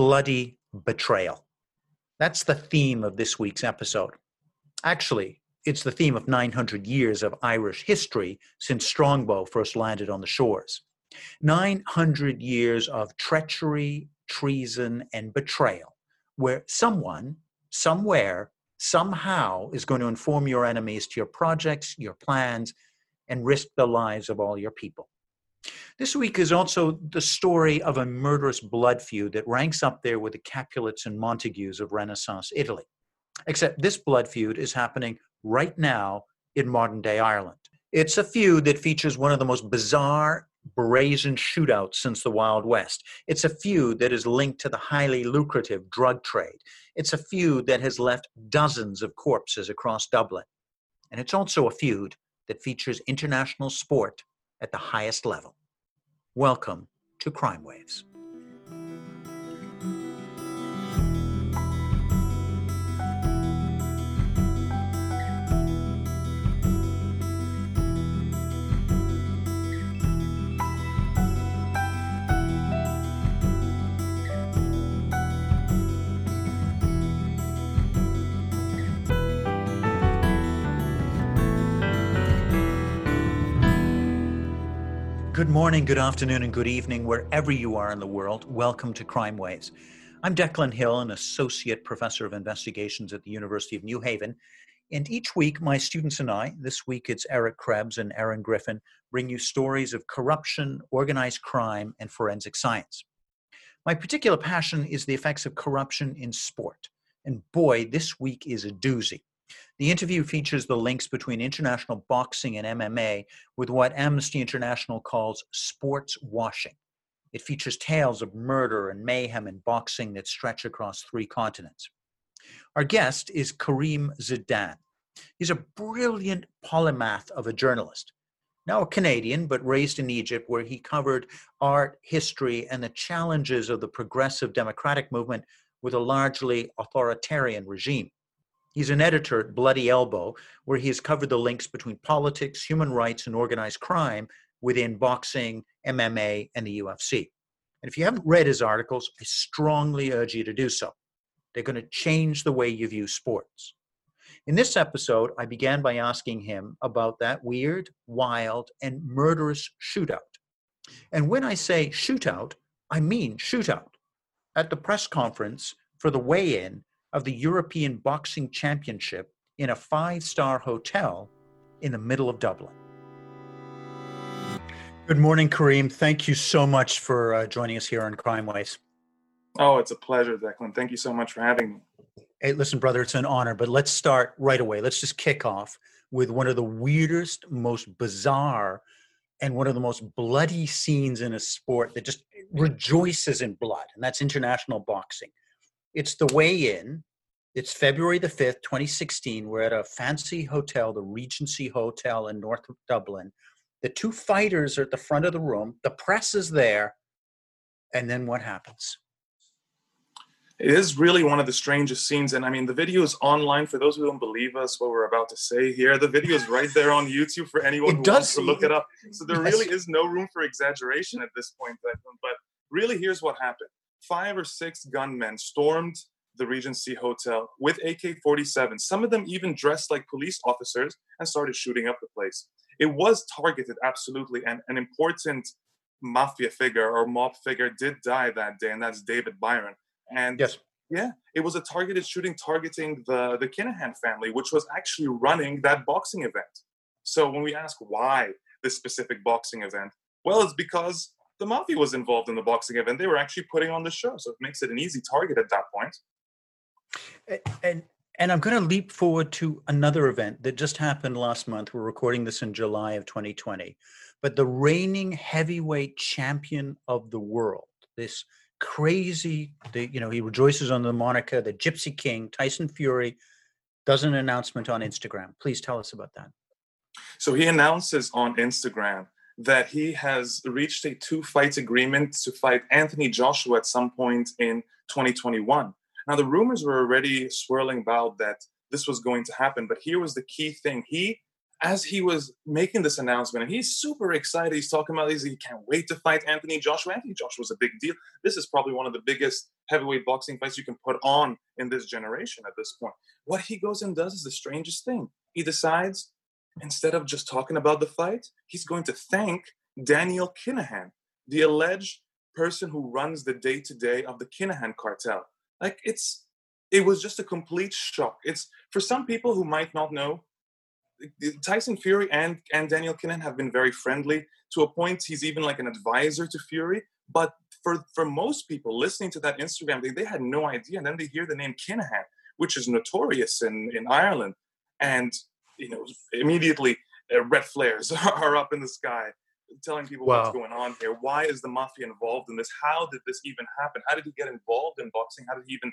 bloody betrayal. That's the theme of this week's episode. Actually, it's the theme of 900 years of Irish history since Strongbow first landed on the shores. 900 years of treachery, treason, and betrayal, where someone, somewhere, somehow is going to inform your enemies to your projects, your plans, and risk the lives of all your people. This week is also the story of a murderous blood feud that ranks up there with the Capulets and Montagues of Renaissance Italy. Except this blood feud is happening right now in modern day Ireland. It's a feud that features one of the most bizarre, brazen shootouts since the Wild West. It's a feud that is linked to the highly lucrative drug trade. It's a feud that has left dozens of corpses across Dublin. And it's also a feud that features international sport at the highest level. Welcome to Crime Waves. Good morning, good afternoon, and good evening, wherever you are in the world. Welcome to Crime Waves. I'm Declan Hill, an associate professor of investigations at the University of New Haven. And each week, my students and I, this week it's Eric Krebs and Aaron Griffin, bring you stories of corruption, organized crime, and forensic science. My particular passion is the effects of corruption in sport. And boy, this week is a doozy. The interview features the links between international boxing and MMA with what Amnesty International calls sports washing. It features tales of murder and mayhem in boxing that stretch across three continents. Our guest is Karim Zidan. He's a brilliant polymath of a journalist, now a Canadian, but raised in Egypt, where he covered art, history, and the challenges of the progressive democratic movement with a largely authoritarian regime. He's an editor at Bloody Elbow, where he has covered the links between politics, human rights, and organized crime within boxing, MMA, and the UFC. And if you haven't read his articles, I strongly urge you to do so. They're going to change the way you view sports. In this episode, I began by asking him about that weird, wild, and murderous shootout. And when I say shootout, I mean shootout. At the press conference for the weigh in of the European Boxing Championship in a five star hotel in the middle of Dublin. Good morning, Karim. Thank you so much for uh, joining us here on Crime Waves. Oh, it's a pleasure, Declan. Thank you so much for having me. Hey, listen, brother, it's an honor, but let's start right away. Let's just kick off with one of the weirdest, most bizarre, and one of the most bloody scenes in a sport that just rejoices in blood, and that's international boxing. It's the weigh in. It's February the 5th, 2016. We're at a fancy hotel, the Regency Hotel in North Dublin. The two fighters are at the front of the room. The press is there. And then what happens? It is really one of the strangest scenes. And I mean, the video is online for those who don't believe us, what we're about to say here. The video is right there on YouTube for anyone it who does, wants to look it up. So there yes. really is no room for exaggeration at this point. But really, here's what happened five or six gunmen stormed the Regency Hotel with AK 47. Some of them even dressed like police officers and started shooting up the place. It was targeted, absolutely. And an important mafia figure or mob figure did die that day, and that's David Byrne. And yes. yeah, it was a targeted shooting targeting the, the Kinahan family, which was actually running that boxing event. So when we ask why this specific boxing event, well, it's because the mafia was involved in the boxing event. They were actually putting on the show, so it makes it an easy target at that point. And and I'm going to leap forward to another event that just happened last month. We're recording this in July of 2020, but the reigning heavyweight champion of the world, this crazy, the, you know, he rejoices on the moniker, the Gypsy King, Tyson Fury, does an announcement on Instagram. Please tell us about that. So he announces on Instagram that he has reached a two fight agreement to fight Anthony Joshua at some point in 2021. Now, the rumors were already swirling about that this was going to happen, but here was the key thing. He as he was making this announcement, and he's super excited. He's talking about this. He can't wait to fight Anthony Joshua. Anthony Joshua was a big deal. This is probably one of the biggest heavyweight boxing fights you can put on in this generation at this point. What he goes and does is the strangest thing. He decides, instead of just talking about the fight, he's going to thank Daniel Kinahan, the alleged person who runs the day to day of the Kinahan cartel. Like it's, it was just a complete shock. It's for some people who might not know Tyson Fury and and Daniel Kinahan have been very friendly to a point. He's even like an advisor to Fury. But for for most people listening to that Instagram, they, they had no idea. And then they hear the name Kinahan, which is notorious in in Ireland, and you know immediately uh, red flares are up in the sky, telling people wow. what's going on here. Why is the mafia involved in this? How did this even happen? How did he get involved in boxing? How did he even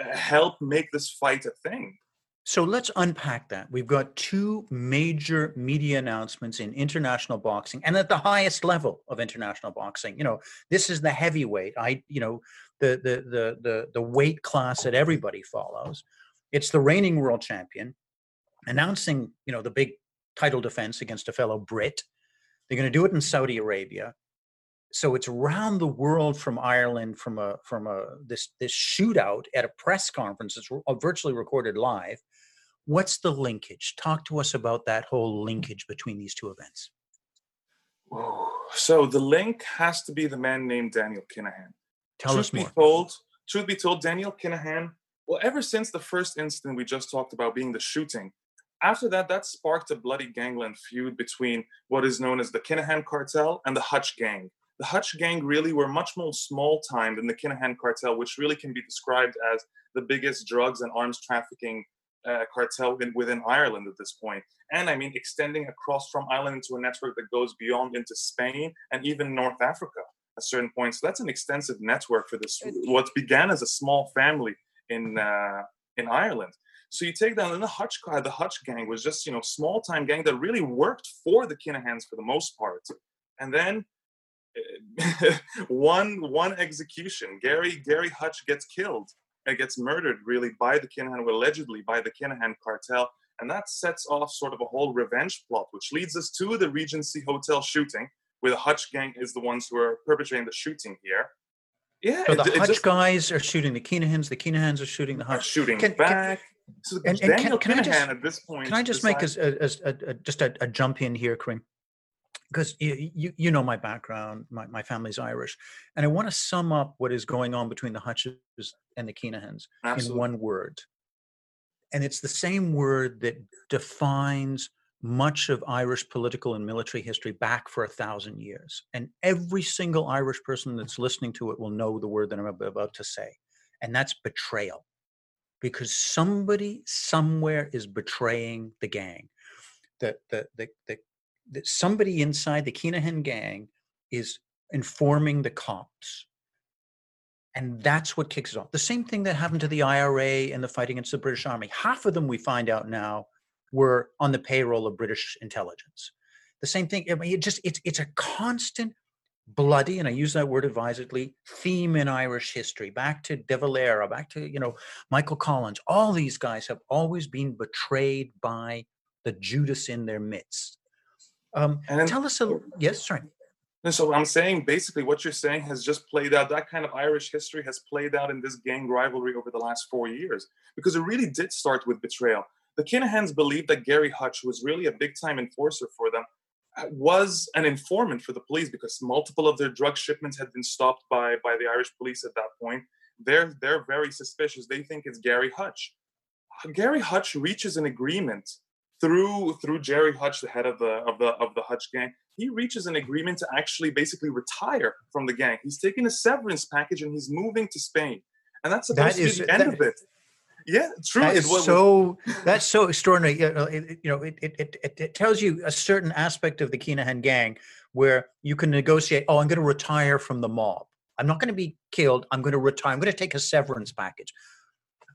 uh, help make this fight a thing? So let's unpack that. We've got two major media announcements in international boxing and at the highest level of international boxing. You know, this is the heavyweight. I, you know, the the the the the weight class that everybody follows. It's the reigning world champion announcing, you know, the big title defense against a fellow Brit. They're going to do it in mm-hmm. Saudi Arabia. So it's around the world from Ireland from a from a this this shootout at a press conference. that's uh, virtually recorded live What's the linkage? Talk to us about that whole linkage between these two events. So the link has to be the man named Daniel Kinahan. Tell truth us more. Be told, truth be told, Daniel Kinahan, well, ever since the first incident we just talked about being the shooting, after that, that sparked a bloody gangland feud between what is known as the Kinahan cartel and the Hutch gang. The Hutch gang really were much more small time than the Kinahan cartel, which really can be described as the biggest drugs and arms trafficking uh, cartel in, within Ireland at this point. And I mean, extending across from Ireland into a network that goes beyond into Spain and even North Africa at certain points. So that's an extensive network for this, what began as a small family in, uh, in Ireland. So you take that, and the Hutch guy, the Hutch gang was just you know small time gang that really worked for the Kinahans for the most part, and then eh, one one execution, Gary Gary Hutch gets killed, and gets murdered really by the Kinahan, allegedly by the Kinahan cartel. And that sets off sort of a whole revenge plot, which leads us to the Regency Hotel shooting, where the Hutch gang is the ones who are perpetrating the shooting here. Yeah. So the it, Hutch just, guys are shooting the Kinahans, the Kinahans are shooting the Hutch. Shooting can, back. Can, so and, and can, can I just, at this point. Can I just make a, a, a, just a, jump in here, Karim? because you, you, you know my background, my, my family's Irish, and I want to sum up what is going on between the Hutches and the Kinahans Absolutely. in one word, and it's the same word that defines much of Irish political and military history back for a thousand years. And every single Irish person that's listening to it will know the word that I'm about to say, and that's betrayal, because somebody somewhere is betraying the gang. The the the the that somebody inside the Kinahan gang is informing the cops. And that's what kicks it off. The same thing that happened to the IRA and the fight against the British Army. Half of them, we find out now, were on the payroll of British intelligence. The same thing. I mean, it just it's it's a constant bloody, and I use that word advisedly, theme in Irish history. Back to De Valera, back to you know Michael Collins. All these guys have always been betrayed by the Judas in their midst. Um, and tell us a little, yes, sorry. And so I'm saying basically what you're saying has just played out. That kind of Irish history has played out in this gang rivalry over the last four years because it really did start with betrayal. The Kinahans believed that Gary Hutch was really a big time enforcer for them, was an informant for the police because multiple of their drug shipments had been stopped by, by the Irish police at that point. They're, they're very suspicious. They think it's Gary Hutch. Gary Hutch reaches an agreement through through Gerry Hutch, the head of the of the of the Hutch gang, he reaches an agreement to actually basically retire from the gang. He's taking a severance package and he's moving to Spain, and that's supposed that is, to be the end that, of it. Yeah, true. That is so that's so extraordinary. You know, it, you know, it, it, it, it tells you a certain aspect of the Kinahan gang where you can negotiate. Oh, I'm going to retire from the mob. I'm not going to be killed. I'm going to retire. I'm going to take a severance package.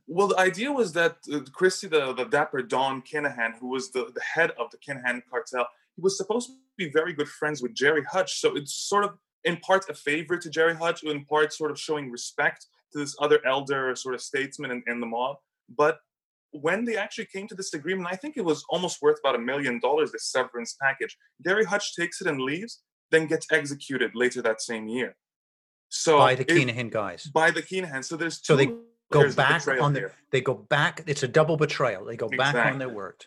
Well, the idea was that uh, Christy, the, the dapper Don Kinahan, who was the, the head of the Kinahan cartel, he was supposed to be very good friends with Gerry Hutch. So it's sort of in part a favor to Gerry Hutch, in part sort of showing respect to this other elder sort of statesman in, in the mob. But when they actually came to this agreement, I think it was almost worth about a million dollars, this severance package. Gary Hutch takes it and leaves, then gets executed later that same year. So by the Kinahan guys. By the Kinahan. So there's so they go back on the, they go back. It's a double betrayal. They go exactly. back on their word.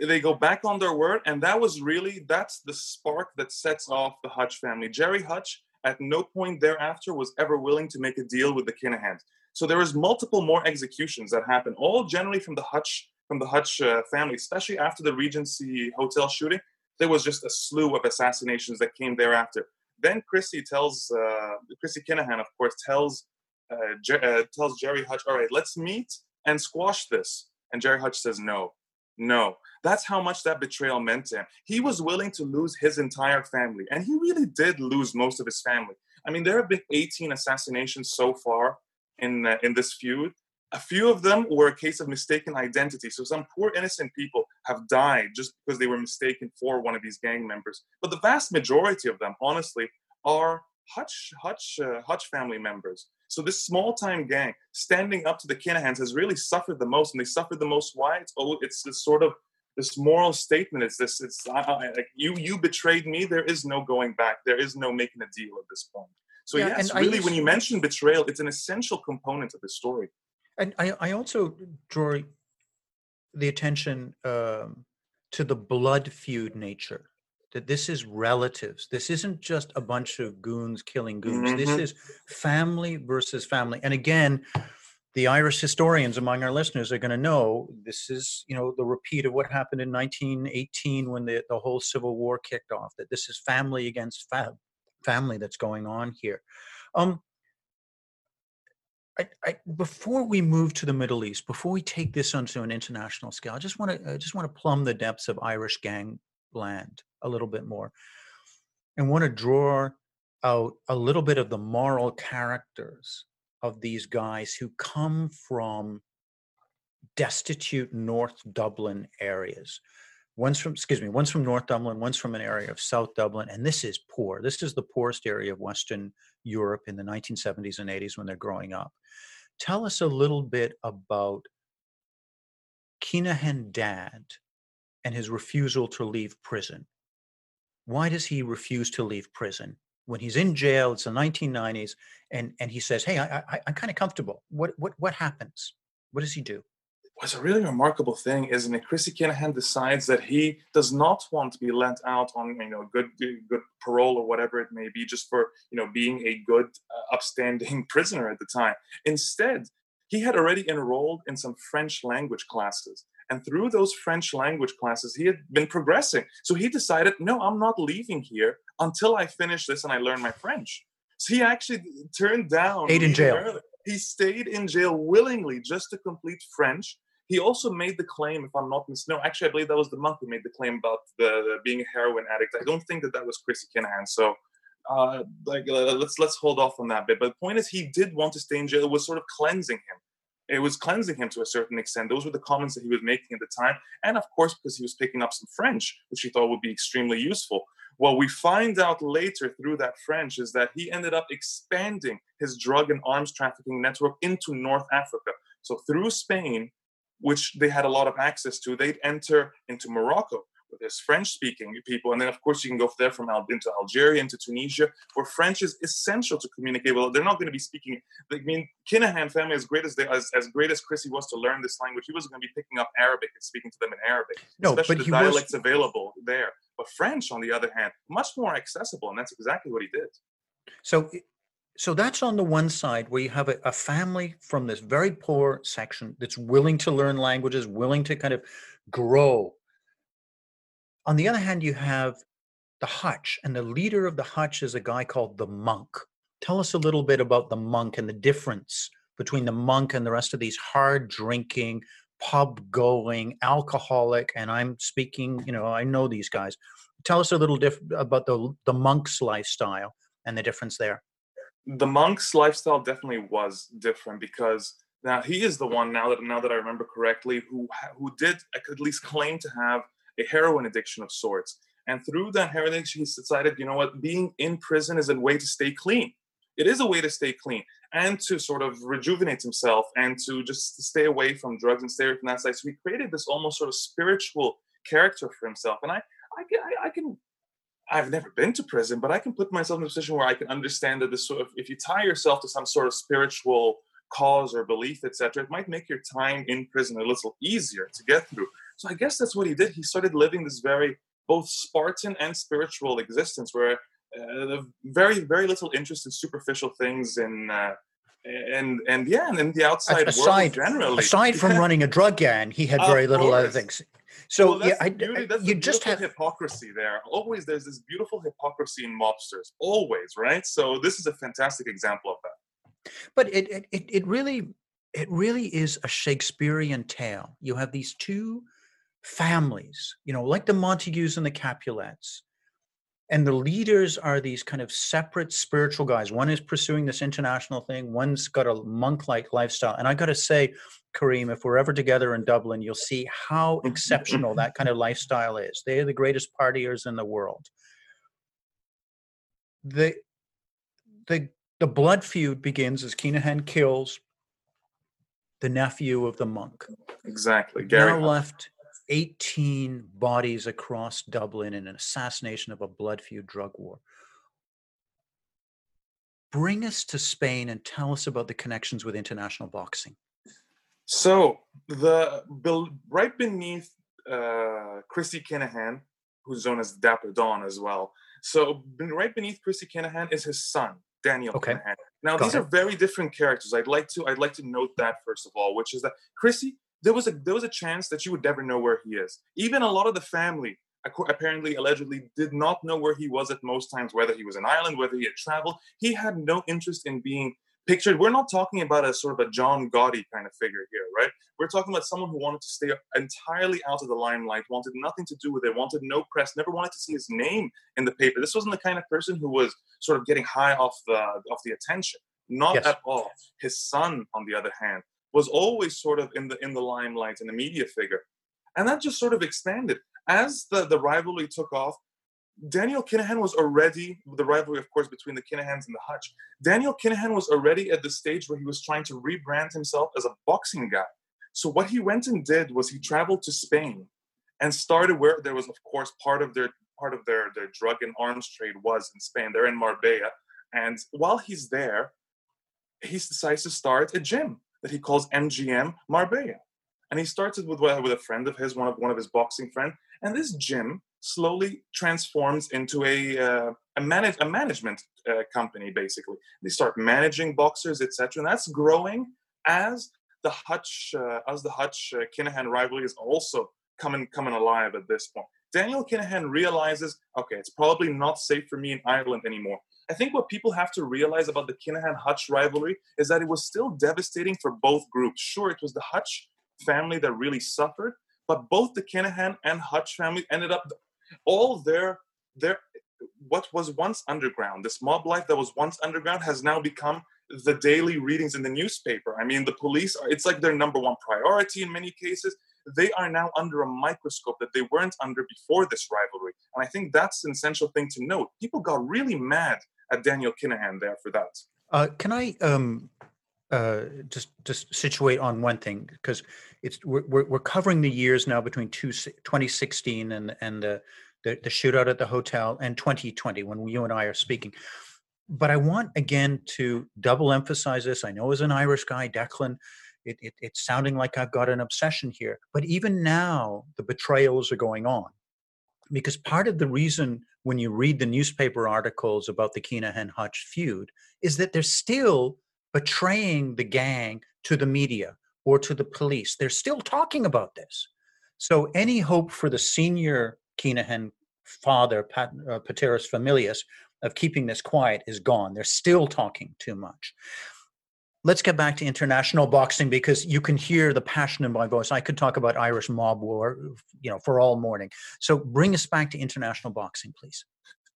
They go back on their word, and that was really that's the spark that sets off the Hutch family. Gerry Hutch at no point thereafter was ever willing to make a deal with the Kinahans. So there was multiple more executions that happened, all generally from the Hutch from the Hutch uh, family, especially after the Regency Hotel shooting. There was just a slew of assassinations that came thereafter. Then Christy tells uh, Christy Kinahan, of course, tells uh, Jer- uh, tells Gerry Hutch, "All right, let's meet and squash this." And Gerry Hutch says, "No, no." That's how much that betrayal meant to him. He was willing to lose his entire family, and he really did lose most of his family. I mean, there have been 18 assassinations so far in uh, in this feud. A few of them were a case of mistaken identity. So some poor innocent people have died just because they were mistaken for one of these gang members. But the vast majority of them, honestly, are Hutch Hutch uh, Hutch family members. So this small time gang standing up to the Kinahans has really suffered the most, and they suffered the most. Why? It's oh, it's this sort of this moral statement. It's this. It's I, I, like you you betrayed me. There is no going back. There is no making a deal at this point. So yeah, yes, really, when you mention betrayal, it's an essential component of the story. And I, I also draw the attention um, to the blood feud nature that this is relatives. This isn't just a bunch of goons killing goons. Mm-hmm. This is family versus family. And again, the Irish historians among our listeners are going to know this is, you know, the repeat of what happened in 1918 when the, the whole Civil War kicked off, that this is family against fa- family that's going on here. Um, I, I, before we move to the Middle East, before we take this onto an international scale, I just want to I just want to plumb the depths of Irish gangland a little bit more and want to draw out a little bit of the moral characters of these guys who come from destitute North Dublin areas. One's from, excuse me, one's from North Dublin, one's from an area of South Dublin, and this is poor. This is the poorest area of Western Europe in the 1970s and 80s when they're growing up. Tell us a little bit about Kinahan Dad and his refusal to leave prison why does he refuse to leave prison when he's in jail? It's the 1990s, and and he says, "Hey, I, I, am kind of comfortable." What what what happens? What does he do? What's a really remarkable thing is that Christy Kinahan decides that he does not want to be let out on you know good good parole or whatever it may be, just for you know being a good uh, upstanding prisoner at the time. Instead, he had already enrolled in some French language classes and through those French language classes, he had been progressing. So he decided, no, I'm not leaving here until I finish this and I learn my French. So he actually turned down. Stayed in jail. Early. He stayed in jail willingly just to complete French. He also made the claim, if I'm not mistaken, no, actually, I believe that was the monk who made the claim about the, the being a heroin addict. I don't think that that was Christy Kinahan. So, uh, like, uh, let's let's hold off on that bit. But the point is, he did want to stay in jail. It was sort of cleansing him it was cleansing him to a certain extent. Those were the comments that he was making at the time. And of course, because he was picking up some French, which he thought would be extremely useful. What we find out later through that French is that he ended up expanding his drug and arms trafficking network into North Africa. So through Spain, which they had a lot of access to, they'd enter into Morocco there's French speaking people, and then of course you can go there from Al- into Algeria, into Tunisia, where French is essential to communicate. Well, they're not going to be speaking. I mean, Kinahan family, as great as they, as, as great as Christy was to learn this language, he wasn't going to be picking up Arabic and speaking to them in Arabic. No, especially but the dialects was... available there. But French, on the other hand, much more accessible, and that's exactly what he did. So so that's on the one side where you have a, a, family from this very poor section that's willing to learn languages willing to kind of grow on the other hand, you have the Hutch, and the leader of the Hutch is a guy called the Monk. Tell us a little bit about the Monk and the difference between the Monk and the rest of these hard drinking, pub going, alcoholic, and I'm speaking, you know, I know these guys. Tell us a little diff- about the the monk's lifestyle and the difference there. The monk's lifestyle definitely was different because now he is the one now that now that I remember correctly who who did at least claim to have a heroin addiction of sorts. And through that heroin addiction, he decided, you know what, being in prison is a way to stay clean. It is a way to stay clean. and to sort of rejuvenate himself and to just stay away from drugs and stay away from that side. So he created this almost sort of spiritual character for himself. And I, I, I, I can, I've never been to prison, but I can put myself in a position where I can understand that this sort of, if you tie yourself to some sort of spiritual cause or belief, etc., it might make your time in prison a little easier to get through. So I guess that's what he did. He started living this very both Spartan and spiritual existence, where uh, very very little interest in superficial things and uh, and and yeah, and in the outside aside, world generally. Aside from running a drug gang, he had very little other things. So well, yeah, I, beauty, you just have hypocrisy there. Always, there's this beautiful hypocrisy in mobsters. Always, right? So this is a fantastic example of that. But it it it really it really is a Shakespearean tale. You have these two families, you know, like the Montagues and the Capulets, and the leaders are these kind of separate spiritual guys. One is pursuing this international thing. One's got a monk-like lifestyle. And i got to say karim if we're ever together in dublin you'll see how mm-hmm. exceptional that kind of lifestyle is. They are the greatest partiers in the world. The the the blood feud begins as kinahan kills the nephew of the monk. Exactly. Gary now left 18 bodies across Dublin in an assassination of a blood feud drug war. Bring us to Spain and tell us about the connections with international boxing. So, the right beneath uh, Christy Kinahan, who's known as Dapper Don as well. So, right beneath Christy Kinahan is his son, Daniel okay. Kinahan. Now, Got these it. are very different characters. I'd like to I'd like to note that first of all, which is that Christy there was a there was a chance that you would never know where he is. Even a lot of the family apparently allegedly did not know where he was at most times whether he was in ireland whether he had traveled. He had no interest in being pictured. We're not talking about a sort of a john gotti kind of figure here right? We're talking about someone who wanted to stay entirely out of the limelight wanted nothing to do with it wanted no press never wanted to see his name in the paper. This wasn't the kind of person who was sort of getting high off the off the attention. Not yes. at all. His son on the other hand was always sort of in the in the limelight and the media figure, and that just sort of expanded as the the rivalry took off. Daniel Kinahan was already the rivalry, of course, between the Kinahans and the Hutch. Daniel Kinahan was already at the stage where he was trying to rebrand himself as a boxing guy. So what he went and did was he traveled to Spain and started where there was, of course, part of their part of their their drug and arms trade was in Spain. They're in Marbella, and while he's there, he decides to start a gym that he calls MGM Marbella. And he started with, with a friend of his, one of, one of his boxing friends. And this gym slowly transforms into a, uh, a, manage, a management uh, company, basically. They start managing boxers, etc. And that's growing as the Hutch, uh, as the Hutch uh, Kinahan rivalry is also coming, coming alive at this point. Daniel Kinahan realizes, okay, it's probably not safe for me in Ireland anymore. I think what people have to realize about the Kinahan Hutch rivalry is that it was still devastating for both groups. Sure, it was the Hutch family that really suffered, but both the Kinahan and Hutch family ended up all their their what was once underground, this mob life that was once underground has now become the daily readings in the newspaper. I mean, the police are, it's like their number one priority in many cases. They are now under a microscope that they weren't under before this rivalry. And I think that's an essential thing to note. People got really mad at Daniel Kinahan there for that. Uh, can I um, uh, just just situate on one thing because it's we're, we're covering the years now between two, 2016 and and the, the the shootout at the hotel and 2020 when you and I are speaking. But I want again to double emphasize this. I know as an Irish guy, Declan, it, it, it's sounding like I've got an obsession here. But even now, the betrayals are going on because part of the reason when you read the newspaper articles about the Kinahan Hutch feud is that they're still betraying the gang to the media or to the police. They're still talking about this. So any hope for the senior Kinahan father, Pat, uh, Pateras Familias, of keeping this quiet is gone. They're still talking too much let's get back to international boxing because you can hear the passion in my voice. I could talk about Irish mob war, you know, for all morning. So bring us back to international boxing, please.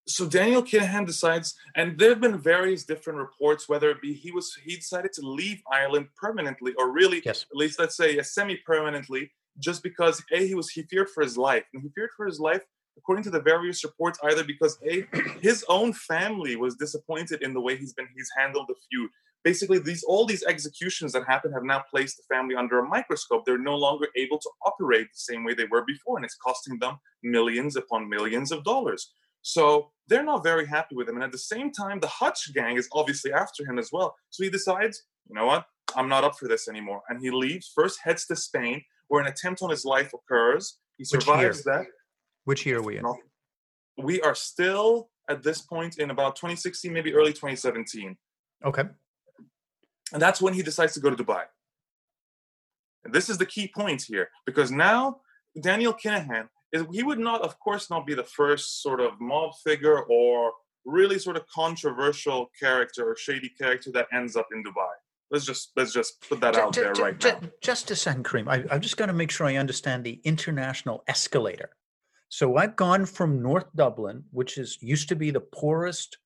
So Daniel Kinahan decides, and there have been various different reports whether it be he was he decided to leave Ireland permanently, or really, yes. at least let's say, semi-permanently, just because a he was he feared for his life, and he feared for his life according to the various reports, either because a his own family was disappointed in the way he's been he's handled the feud, basically these all these executions that happen have now placed the family under a microscope. They're no longer able to operate the same way they were before and it's costing them millions upon millions of dollars. So they're not very happy with him and at the same time the hutch gang is obviously after him as well. So he decides you know what? I'm not up for this anymore. And he leaves first heads to spain where an attempt on his life occurs. He survives that. Which year are we in? We are still at this point in about 2016 maybe early 2017 okay and that's when he decides to go to Dubai. And this is the key point here, because now Daniel Kinahan is he would not, of course, not be the first sort of mob figure or really sort of controversial character or shady character that ends up in Dubai. Let's just let's just put that out there right now. Just a second, Karim. I, I've just got to make sure I understand the international escalator. So I've gone from North Dublin, which is used to be the poorest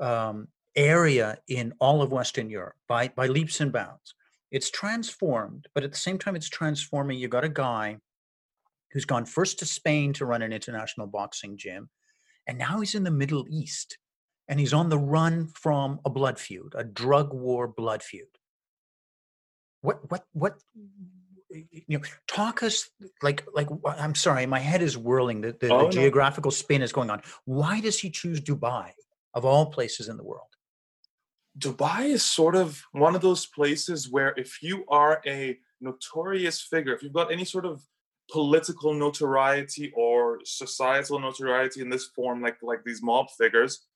um, area in all of Western Europe by, by leaps and bounds. It's transformed, but at the same time, it's transforming. You've got a guy who's gone first to Spain to run an international boxing gym, and now he's in the Middle East and he's on the run from a blood feud, a drug war blood feud. What, what, what, you know, talk us like, like, I'm sorry, my head is whirling. The, the, oh, the no. geographical spin is going on. Why does he choose Dubai of all places in the world? Dubai is sort of one of those places where if you are a notorious figure, if you've got any sort of political notoriety or societal notoriety in this form, like like these mob figures,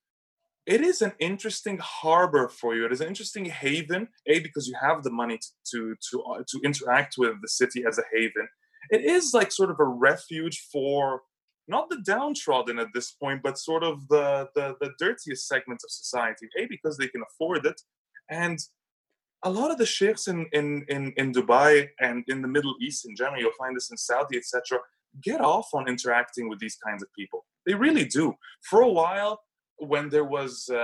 it is an interesting harbor for you. It is an interesting haven, a because you have the money to to to, uh, to interact with the city as a haven. It is like sort of a refuge for not the downtrodden at this point, but sort of the, the, the dirtiest segments of society. A, because they can afford it. And a lot of the sheikhs in, in, in, in Dubai and in the Middle East in general, you'll find this in Saudi, etc., get off on interacting with these kinds of people. They really do. For a while, when there was uh,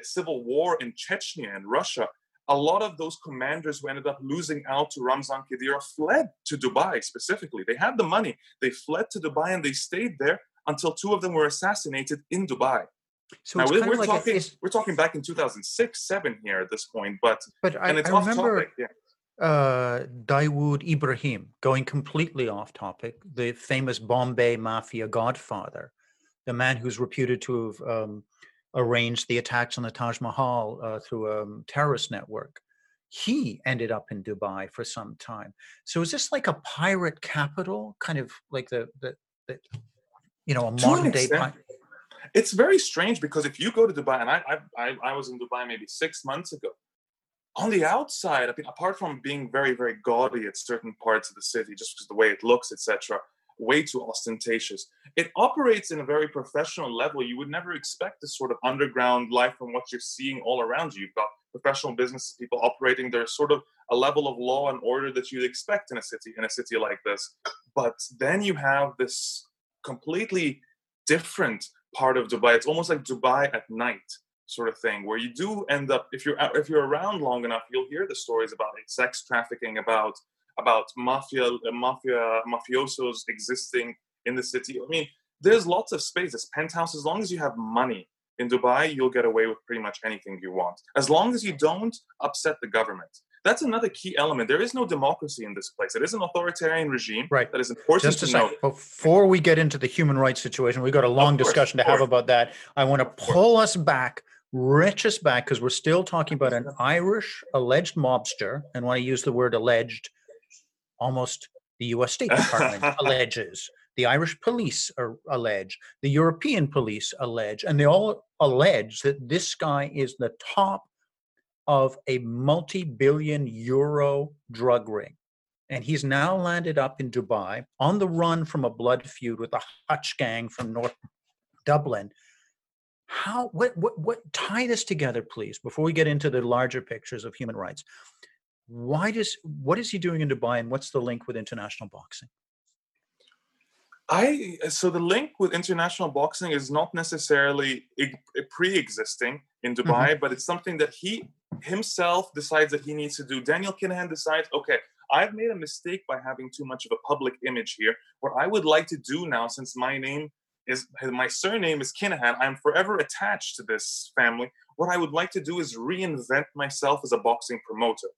a civil war in Chechnya and Russia, a lot of those commanders who ended up losing out to Ramzan Kadyrov fled to Dubai specifically. They had the money. They fled to Dubai and they stayed there until two of them were assassinated in Dubai. So now, we're, we're like talking, we're talking back in 2006, seven here at this point, but, but I, I remember yeah. uh, Dawood Ibrahim going completely off topic, the famous Bombay mafia godfather, the man who's reputed to have um, arranged the attacks on the Taj Mahal uh, through a um, terrorist network. He ended up in Dubai for some time. So is this like a pirate capital, kind of like the the, the you know a modern day? It's very strange because if you go to Dubai, and I, I I was in Dubai maybe six months ago. On the outside, I mean, apart from being very very gaudy at certain parts of the city, just because the way it looks, etc way too ostentatious. It operates in a very professional level. You would never expect this sort of underground life from what you're seeing all around you. You've got professional business people operating. There's sort of a level of law and order that you'd expect in a city in a city like this. But then you have this completely different part of Dubai. It's almost like Dubai at night sort of thing where you do end up if you're if you're around long enough you'll hear the stories about sex trafficking about about mafia, uh, mafia, mafiosos existing in the city. I mean, there's lots of space. There's penthouse. As long as you have money in Dubai, you'll get away with pretty much anything you want. As long as you don't upset the government. That's another key element. There is no democracy in this place. It is an authoritarian regime. Right. That is important Just to say, before we get into the human rights situation, we've got a long course, discussion to have about that. I want to pull us back, rich us back, because we're still talking about an Irish alleged mobster, and when I use the word alleged, almost the US State Department alleges, the Irish police are, allege, the European police allege, and they all allege that this guy is the top of a multi billion euro drug ring. And he's now landed up in Dubai on the run from a blood feud with a Hutch gang from North Dublin. How, what, what, what, tie this together, please, before we get into the larger pictures of human rights why does what is he doing in dubai and what's the link with international boxing i so the link with international boxing is not necessarily pre-existing in dubai mm-hmm. but it's something that he himself decides that he needs to do daniel kinahan decides okay i've made a mistake by having too much of a public image here what i would like to do now since my name is my surname is Kinahan. I'm forever attached to this family. What I would like to do is reinvent myself as a boxing promoter.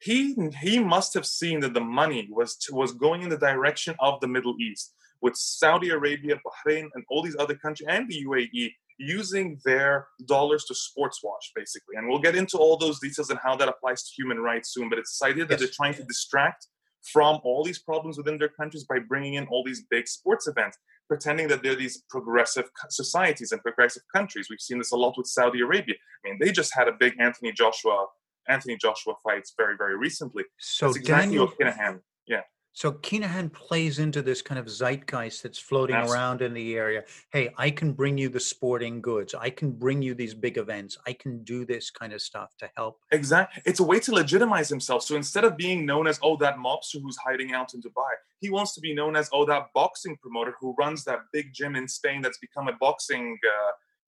He he must have seen that the money was to, was going in the direction of the Middle East with Saudi Arabia, Bahrain, and all these other countries and the UAE using their dollars to sports wash, basically. And we'll get into all those details and how that applies to human rights soon. But it's this idea that yes. they're trying to distract from all these problems within their countries by bringing in all these big sports events, pretending that they're these progressive societies and progressive countries. We've seen this a lot with Saudi Arabia. I mean, they just had a big Anthony Joshua Anthony Joshua fights very very recently. So That's exactly Daniel, what Kinahan, yeah. So Kinahan plays into this kind of zeitgeist that's floating Absolutely. around in the area. Hey, I can bring you the sporting goods. I can bring you these big events. I can do this kind of stuff to help. Exactly. It's a way to legitimize himself. So instead of being known as, oh, that mobster who's hiding out in Dubai, he wants to be known as, oh, that boxing promoter who runs that big gym in Spain that's become a boxing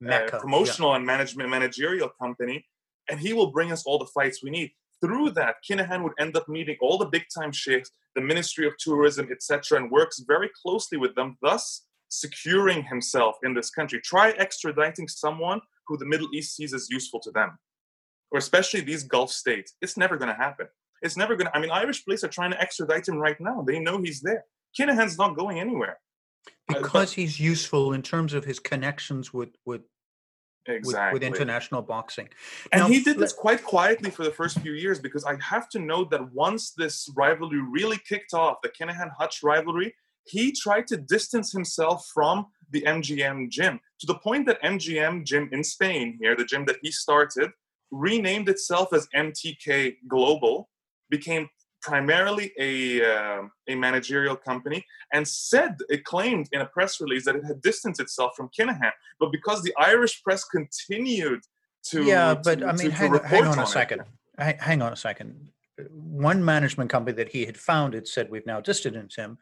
uh, uh, promotional yeah. and management managerial company. And he will bring us all the fights we need through that, Kinahan would end up meeting all the big time sheikhs, the Ministry of Tourism, etc., and works very closely with them, thus securing himself in this country. Try extraditing someone who the Middle East sees as useful to them, or especially these Gulf states. It's never going to happen. It's never going to. I mean, Irish police are trying to extradite him right now. They know he's there. Kinahan's not going anywhere because uh, he's useful in terms of his connections with with exactly. with, with international boxing. And now, he did this quite quietly for the first few years because I have to note that once this rivalry really kicked off, the Kinahan Hutch rivalry, he tried to distance himself from the MGM gym to the point that MGM gym in Spain, here, the gym that he started, renamed itself as MTK Global, became primarily a, uh, a managerial company and said it claimed in a press release that it had distanced itself from Kinahan. But because the Irish press continued to yeah, but to, I mean, to, hang, to hang, on a second. Hang on a second. One management company that he had founded said we've now distanced him.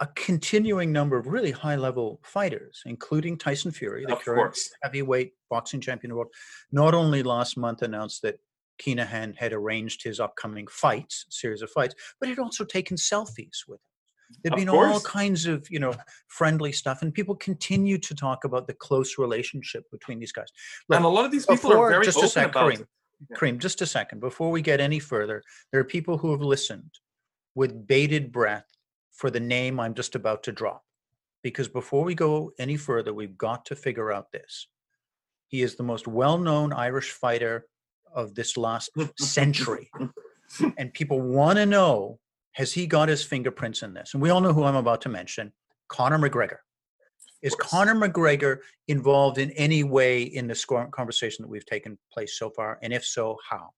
A continuing number of really high level fighters, including Tyson Fury, the current heavyweight boxing champion of the world, not only last month announced that Kinahan had arranged his upcoming fights, series of fights, but he'd also taken selfies with him. There'd been all kinds of, you know, friendly stuff, and people continue to talk about the close relationship between these guys. Look, and a lot of these people before, are very just open a sec, about Karim, yeah. Karim, just a second. Before we get any further, there are people who have listened with bated breath for the name I'm just about to drop. Because before we go any further, we've got to figure out this. He is the most well known Irish fighter of this last century. and people want to know has he got his fingerprints in this? And we all know who I'm about to mention Conor McGregor. Is Conor McGregor involved in any way in this conversation that we've taken place so far? And if so, how?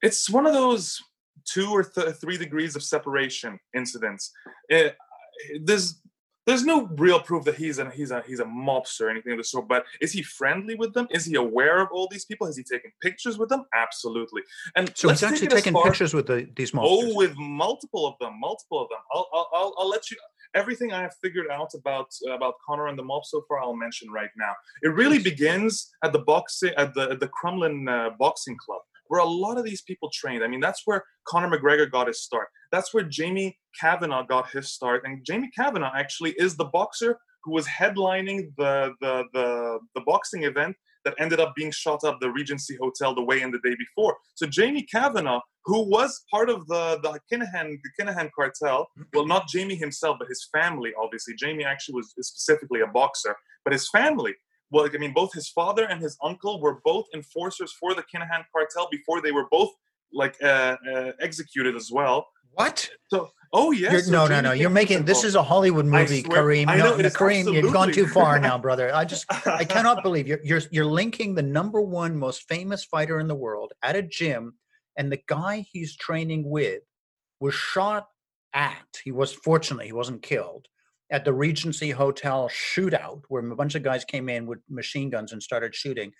It's one of those two or th- three degrees of separation incidents. It, there's there's no real proof that he's a he's a he's a mobster or anything of the sort. But is he friendly with them? Is he aware of all these people? Has he taken pictures with them? Absolutely. And so he's actually taking pictures with the, these mobsters. Oh, with multiple of them, multiple of them. I'll, I'll I'll I'll let you. Everything I have figured out about about Conor and the mob so far, I'll mention right now. It really begins at the boxing at the at the Crumlin uh, Boxing Club where a lot of these people trained. I mean, that's where Conor McGregor got his start. That's where Jamie Kavanagh got his start. And Jamie Kavanagh actually is the boxer who was headlining the, the, the, the boxing event that ended up being shot up the Regency Hotel the weigh in the day before. So Jamie Kavanagh, who was part of the the Kinahan the Kinahan cartel, well, not Jamie himself, but his family. Obviously, Jamie actually was specifically a boxer, but his family well, I mean, both his father and his uncle were both enforcers for the Kinahan cartel before they were both like uh, uh, executed as well. What? So, oh yes. So no, no, no. You're making this is a Hollywood movie, swear, Karim. Know, no, Karim, absolutely. you've gone too far now, brother. I just, I cannot believe you're, you're, you're linking the number one most famous fighter in the world at a gym, and the guy he's training with was shot at. He was fortunately he wasn't killed at the Regency Hotel shootout, where a bunch of guys came in with machine guns and started shooting.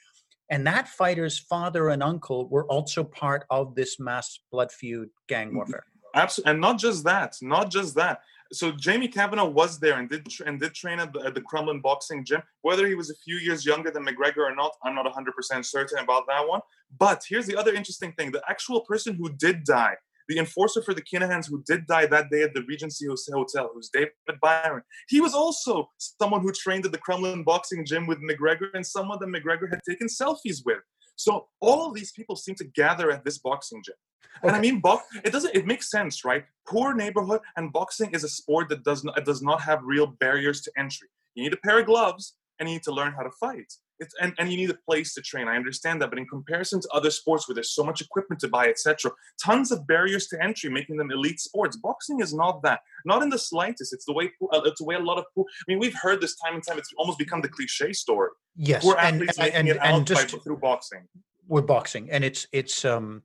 And that fighter's father and uncle were also part of this mass blood feud gang mm-hmm. warfare. Absolutely, and not just that, not just that. So Jamie Kavanagh was there and did and did train at the, at the Crumlin boxing gym. Whether he was a few years younger than McGregor or not, I'm not 100% certain about that one. But here's the other interesting thing: the actual person who did die The enforcer for the Kinahans who did die that day at the Regency Hotel, who's David Byrne, he was also someone who trained at the Crumlin boxing gym with McGregor and someone that McGregor had taken selfies with. So all of these people seem to gather at this boxing gym. Okay. And I mean, bo- it doesn't. It makes sense, right? Poor neighborhood, and boxing is a sport that does not does not have real barriers to entry. You need a pair of gloves, and you need to learn how to fight. It's, and, and you need a place to train. I understand that, but in comparison to other sports where there's so much equipment to buy, etc., tons of barriers to entry, making them elite sports. Boxing is not that, not in the slightest. It's the way uh, it's the way a lot of. I mean, we've heard this time and time. It's almost become the cliche story. Yes, poor athletes and, making and, it out and just, by, through boxing. With boxing, and it's it's um,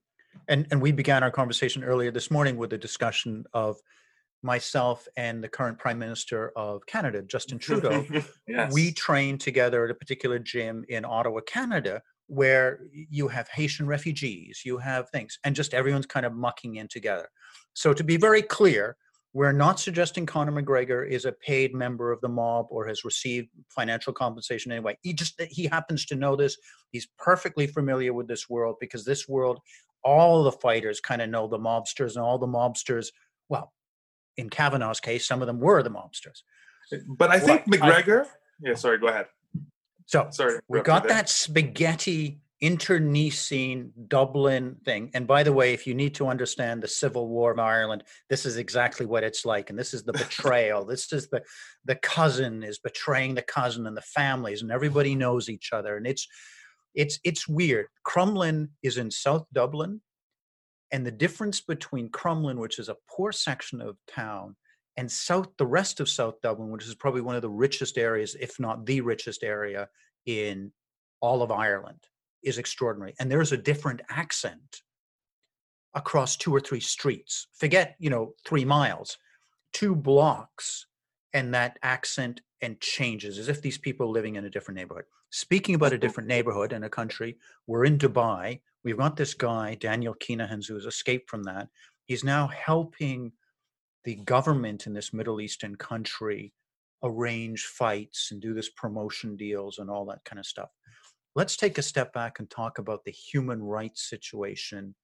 and and we began our conversation earlier this morning with a discussion of myself and the current prime minister of Canada, Justin Trudeau, yes. we trained together at a particular gym in Ottawa, Canada, where you have Haitian refugees, you have things, and just everyone's kind of mucking in together. So to be very clear, we're not suggesting Conor McGregor is a paid member of the mob or has received financial compensation anyway. He just he happens to know this. He's perfectly familiar with this world because this world, all the fighters kind of know the mobsters, and all the mobsters, well, in Kavanaugh's case, some of them were the mobsters. But I think well, McGregor. I, yeah, sorry. Go ahead. So sorry, we got that spaghetti internecine Dublin thing. And by the way, if you need to understand the Civil War of Ireland, this is exactly what it's like. And this is the betrayal. this is the the cousin is betraying the cousin and the families, and everybody knows each other. And it's it's it's weird. Crumlin is in South Dublin. And the difference between Crumlin, which is a poor section of town, and South, the rest of South Dublin, which is probably one of the richest areas, if not the richest area in all of Ireland, is extraordinary. And there's a different accent across two or three streets. Forget, you know, three miles, two blocks, and that accent and changes as if these people are living in a different neighborhood. Speaking about a different neighborhood in a country, we're in Dubai. We've got this guy, Daniel Kinahan, who has escaped from that. He's now helping the government in this Middle Eastern country arrange fights and do this promotion deals and all that kind of stuff. Let's take a step back and talk about the human rights situation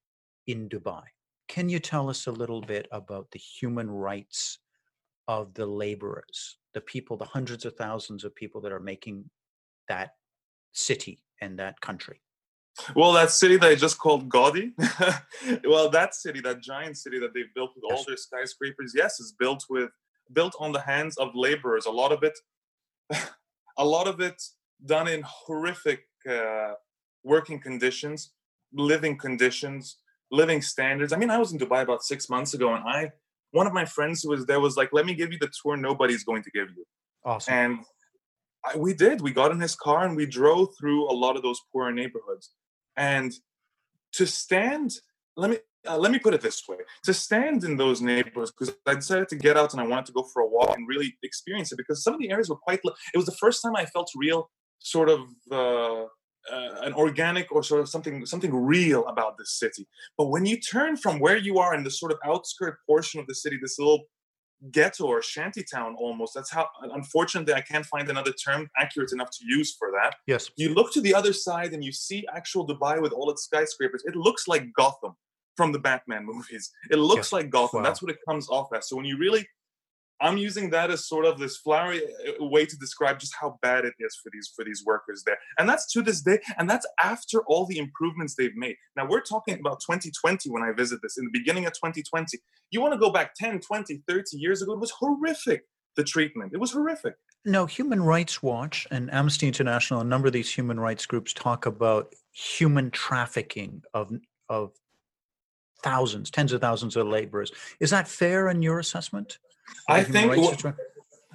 in Dubai. Can you tell us a little bit about the human rights of the laborers, the people, the hundreds of thousands of people that are making that city and that country? Well, that city that I just called Gaudi, well, that city, that giant city that they've built with yes. all their skyscrapers, yes, is built with built on the hands of laborers. A lot of it, a lot of it done in horrific uh, working conditions, living conditions, living standards. I mean, I was in Dubai about six months ago, and I one of my friends who was there was like, "Let me give you the tour nobody's going to give you." Awesome. And I, we did. We got in his car and we drove through a lot of those poorer neighborhoods. And to stand, let me uh, let me put it this way: to stand in those neighborhoods, because I decided to get out and I wanted to go for a walk and really experience it. Because some of the areas were quite. It was the first time I felt real, sort of. Uh, uh, an organic or sort of something something real about this city. But when you turn from where you are in the sort of outskirt portion of the city, this little ghetto or shanty town almost. That's how unfortunately I can't find another term accurate enough to use for that. Yes. You look to the other side and you see actual Dubai with all its skyscrapers. It looks like Gotham from the Batman movies. It looks yes. like Gotham. Wow. That's what it comes off as. So when you really I'm using that as sort of this flowery uh, way to describe just how bad it is for these for these workers there. And that's to this day, and that's after all the improvements they've made. Now we're talking about 2020 when I visit this, in the beginning of 2020. You want to go back 10, 20, 30 years ago, it was horrific, the treatment. It was horrific. No, Human Rights Watch and Amnesty International, a number of these human rights groups talk about human trafficking of of thousands, tens of thousands of laborers. Is that fair in your assessment? I think well,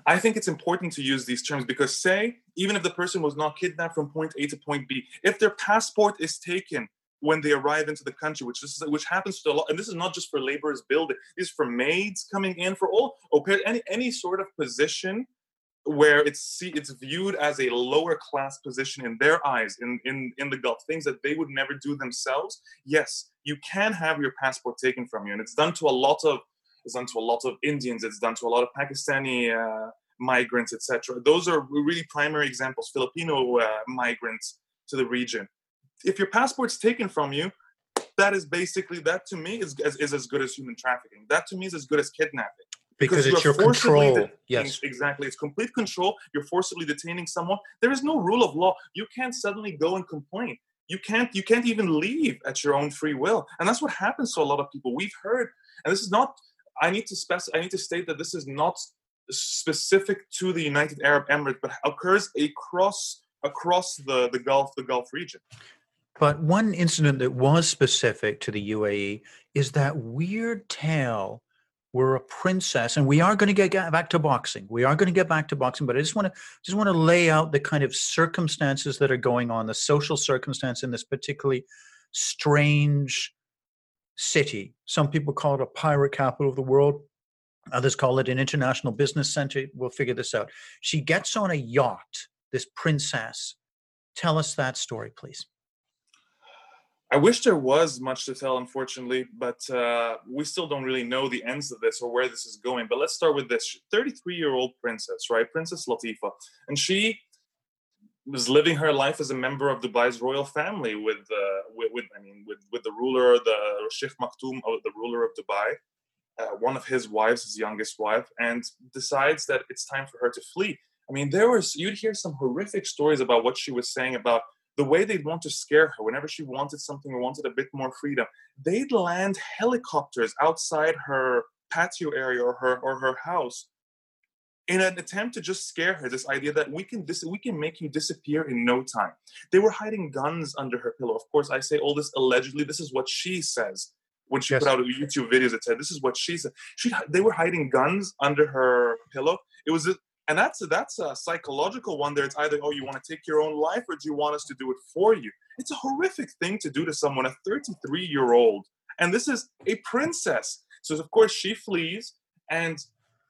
I think it's important to use these terms because say even if the person was not kidnapped from point A to point B, if their passport is taken when they arrive into the country, which this is which happens to a lot, and this is not just for laborers building, this is for maids coming in, for all okay, any any sort of position where it's see it's viewed as a lower class position in their eyes in in in the Gulf, things that they would never do themselves. Yes, you can have your passport taken from you, and it's done to a lot of it's done to a lot of Indians. It's done to a lot of Pakistani uh, migrants, etc. Those are really primary examples. Filipino uh, migrants to the region. If your passport's taken from you, that is basically that to me is, is, is as good as human trafficking. That to me is as good as kidnapping because, because it's your control. yes, exactly. It's complete control. You're forcibly detaining someone. There is no rule of law. You can't suddenly go and complain. You can't. You can't even leave at your own free will. And that's what happens to a lot of people. We've heard, and this is not. I need to spec. I need to state that this is not specific to the United Arab Emirates, but occurs across across the the Gulf the Gulf region. But one incident that was specific to the UAE is that weird tale where a princess and we are going to get back to boxing we are going to get back to boxing but i just want to just want to lay out the kind of circumstances that are going on the social circumstance in this particularly strange city. Some people call it a pirate capital of the world. Others call it an international business center. We'll figure this out. She gets on a yacht this princess. Tell us that story please. I wish there was much to tell, unfortunately, but uh, we still don't really know the ends of this or where this is going. But let's start with this. 33 year old princess, right? Princess Latifa. And she was living her life as a member of Dubai's royal family with, uh, with, with, I mean, with, with the ruler, the Sheikh Maktoum, the ruler of Dubai, uh, one of his wives, his youngest wife, and decides that it's time for her to flee. I mean, there was, you'd hear some horrific stories about what she was saying about the way they'd want to scare her whenever she wanted something or wanted a bit more freedom they'd land helicopters outside her patio area or her or her house in an attempt to just scare her this idea that we can dis- we can make you disappear in no time. They were hiding guns under her pillow. Of course i say all this allegedly. This is what she says when she yes. put out youtube videos that said this is what she said. She they were hiding guns under her pillow. It was a, and that's a, that's a psychological one there. It's either oh you want to take your own life or do you want us to do it for you? It's a horrific thing to do to someone a 33 year old and this is a princess. So of course she flees. And,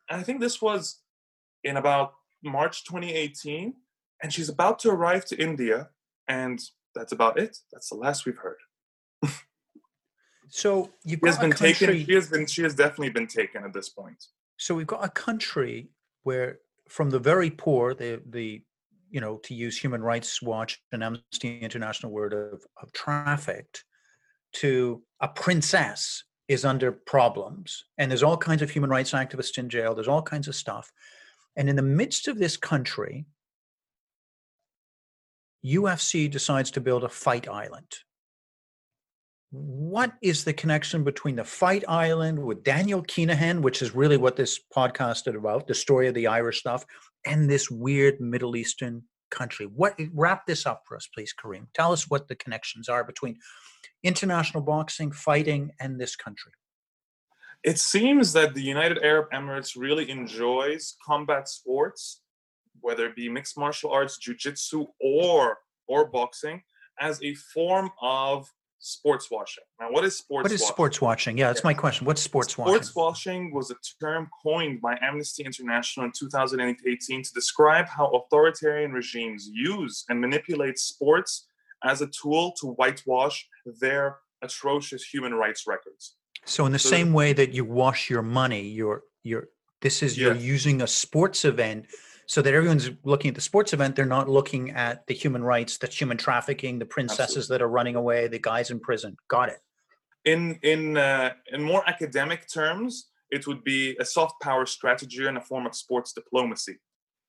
and i think this was in about march 2018 and she's about to arrive to india and that's about it. That's the last we've heard. So you've she has been country... taken she has been she has definitely been taken at this point. So we've got a country where from the very poor, the the you know to use Human Rights Watch and Amnesty International word of, of trafficked, to a princess is under problems, and there's all kinds of human rights activists in jail. There's all kinds of stuff, and in the midst of this country, UFC decides to build a fight island what is the connection between the fight island with Daniel Kinahan, which is really what this podcast is about, the story of the Irish stuff, and this weird Middle Eastern country? What wrap this up for us, please, Karim? Tell us what the connections are between international boxing, fighting, and this country. It seems that the United Arab Emirates really enjoys combat sports, whether it be mixed martial arts, jiu-jitsu, or or boxing, as a form of sports washing. Now, what is sports? What is washing? sports washing? Yeah, that's my question. What's sports, sports washing? Sports washing was a term coined by Amnesty International in 2018 to describe how authoritarian regimes use and manipulate sports as a tool to whitewash their atrocious human rights records. So, in the so same way that you wash your money, you're you're this is you're using a sports event so that everyone's looking at the sports event they're not looking at the human rights the human trafficking the princesses Absolutely. that are running away the guys in prison. Got it. In in uh, in more academic terms it would be a soft power strategy and a form of sports diplomacy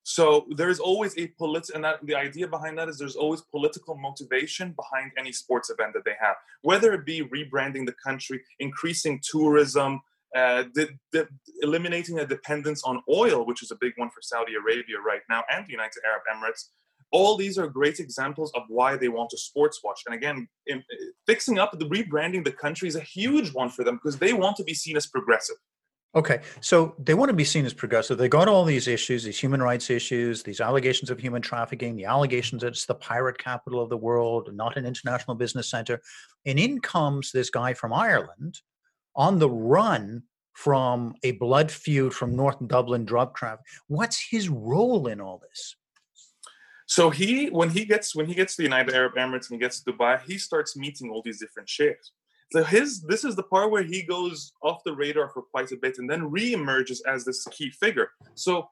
so there's always a polit and that, the idea behind that is there's always political motivation behind any sports event that they have whether it be rebranding the country increasing tourism uh, the, the, eliminating a dependence on oil, which is a big one for Saudi Arabia right now, and the United Arab Emirates. All these are great examples of why they want to sports wash. And again, in, fixing up the rebranding the country is a huge one for them because they want to be seen as progressive. Okay, so they want to be seen as progressive. They got all these issues, these human rights issues, these allegations of human trafficking, the allegations that it's the pirate capital of the world, not an international business center. And in comes this guy from Ireland on the run from a blood feud from North Dublin drug traffic. What's his role in all this? So he, when he gets when he gets to the United Arab Emirates and he gets to Dubai, he starts meeting all these different sheikhs. So his this is the part where he goes off the radar for quite a bit and then re-emerges as this key figure. So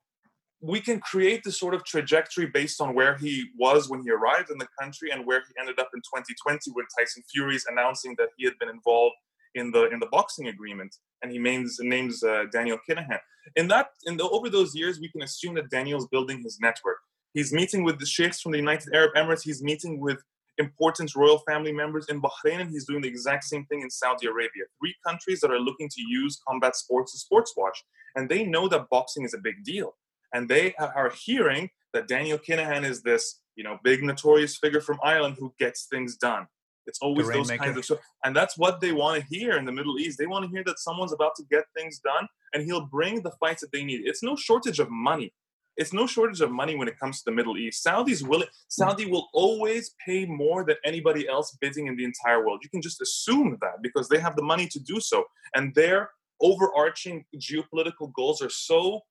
we can create this sort of trajectory based on where he was when he arrived in the country and where he ended up in 2020 when Tyson Fury is announcing that he had been involved in the in the boxing agreement and he names names uh, Daniel Kinahan. In that in the, over those years we can assume that Daniel's building his network. He's meeting with the sheikhs from the United Arab Emirates, he's meeting with important royal family members in Bahrain and he's doing the exact same thing in Saudi Arabia. Three countries that are looking to use combat sports to sports wash and they know that boxing is a big deal and they are hearing that Daniel Kinahan is this, you know, big notorious figure from Ireland who gets things done. It's always those kinds of stuff, and that's what they want to hear in the Middle East. They want to hear that someone's about to get things done, and he'll bring the fights that they need. It's no shortage of money. It's no shortage of money when it comes to the Middle East. Saudis will Saudi will always pay more than anybody else bidding in the entire world. You can just assume that because they have the money to do so, and their overarching geopolitical goals are so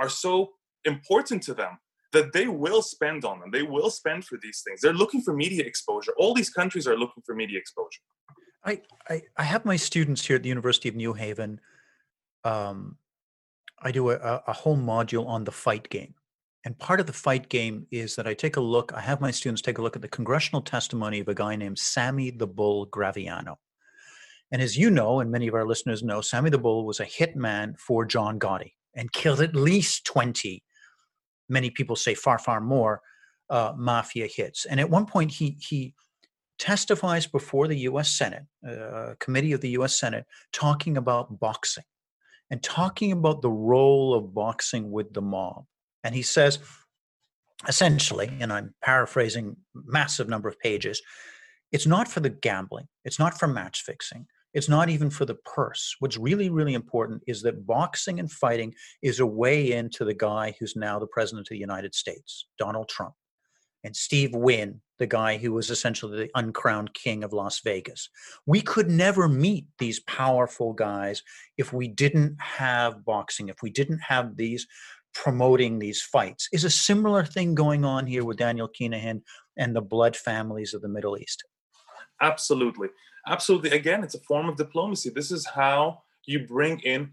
are so important to them that they will spend on them. They will spend for these things. They're looking for media exposure. All these countries are looking for media exposure. I, I, I have my students here at the University of New Haven. Um, I do a, a whole module on the fight game. And part of the fight game is that I take a look, I have my students take a look at the congressional testimony of a guy named Sammy the Bull Graviano. And as you know, and many of our listeners know, Sammy the Bull was a hitman for John Gotti and killed at least 20 many people say far, far more uh, mafia hits. And at one point, he he testifies before the U.S. Senate, uh, committee of the U.S. Senate, talking about boxing and talking about the role of boxing with the mob. And he says, essentially, and I'm paraphrasing massive number of pages, it's not for the gambling, it's not for match fixing, it's not even for the purse. What's really, really important is that boxing and fighting is a way into the guy who's now the president of the United States, Donald Trump, and Steve Wynn, the guy who was essentially the uncrowned king of Las Vegas. We could never meet these powerful guys if we didn't have boxing, if we didn't have these promoting these fights. Is a similar thing going on here with Daniel Kinahan and the blood families of the Middle East? Absolutely absolutely again it's a form of diplomacy this is how you bring in